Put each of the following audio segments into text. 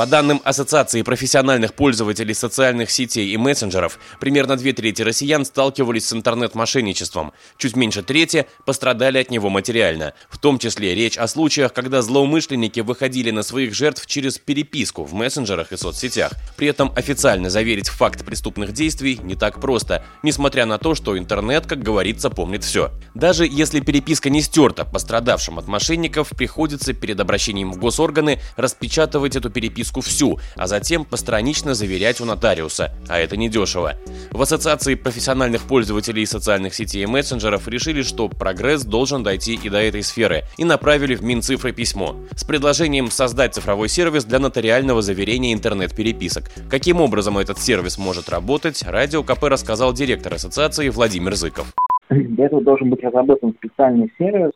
По данным Ассоциации профессиональных пользователей социальных сетей и мессенджеров, примерно две трети россиян сталкивались с интернет-мошенничеством. Чуть меньше трети пострадали от него материально. В том числе речь о случаях, когда злоумышленники выходили на своих жертв через переписку в мессенджерах и соцсетях. При этом официально заверить факт преступных действий не так просто, несмотря на то, что интернет, как говорится, помнит все. Даже если переписка не стерта, пострадавшим от мошенников приходится перед обращением в госорганы распечатывать эту переписку переписку всю, а затем постранично заверять у нотариуса, а это недешево. В Ассоциации профессиональных пользователей социальных сетей и мессенджеров решили, что прогресс должен дойти и до этой сферы, и направили в Минцифры письмо с предложением создать цифровой сервис для нотариального заверения интернет-переписок. Каким образом этот сервис может работать, Радио КП рассказал директор ассоциации Владимир Зыков. Для этого должен быть разработан специальный сервис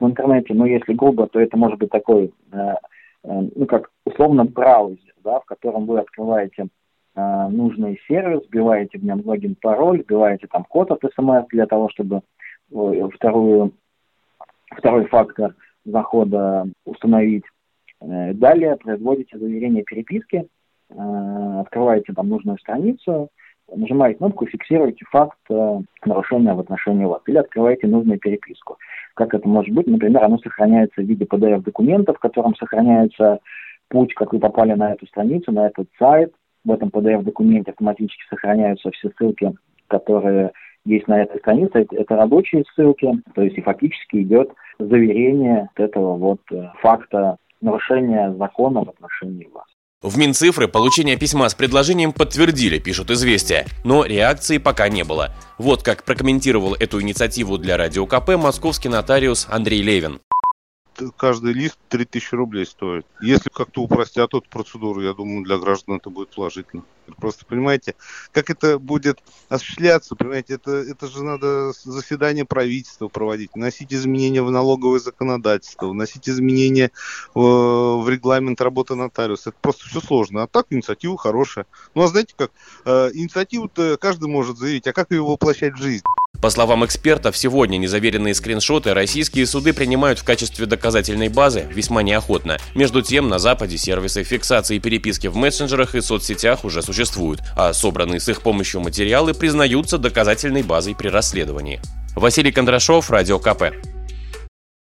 в интернете, но если грубо, то это может быть такой Э, ну, как условно браузер, да, в котором вы открываете э, нужный сервис, вбиваете в нем логин, пароль, вбиваете там код от смс для того, чтобы э, вторую, второй фактор захода установить. Э, далее производите заверение переписки, э, открываете там нужную страницу, нажимаете кнопку, фиксируете факт э, нарушения в отношении вас или открываете нужную переписку. Как это может быть? Например, оно сохраняется в виде PDF-документа, в котором сохраняется путь, как вы попали на эту страницу, на этот сайт. В этом PDF-документе автоматически сохраняются все ссылки, которые есть на этой странице. Это, рабочие ссылки, то есть и фактически идет заверение этого вот э, факта нарушения закона в отношении вас. В Минцифры получение письма с предложением подтвердили, пишут «Известия», но реакции пока не было. Вот как прокомментировал эту инициативу для Радио КП московский нотариус Андрей Левин каждый лист 3000 рублей стоит. Если как-то упростят эту процедуру, я думаю, для граждан это будет положительно. Просто понимаете, как это будет осуществляться, понимаете, это, это же надо заседание правительства проводить, вносить изменения в налоговое законодательство, вносить изменения в, в регламент работы нотариуса. Это просто все сложно. А так инициатива хорошая. Ну а знаете как, э, инициативу-то каждый может заявить, а как ее воплощать в жизнь? По словам экспертов, сегодня незаверенные скриншоты российские суды принимают в качестве доказательной базы весьма неохотно. Между тем, на Западе сервисы фиксации переписки в мессенджерах и соцсетях уже существуют, а собранные с их помощью материалы признаются доказательной базой при расследовании. Василий Кондрашов, Радио КП.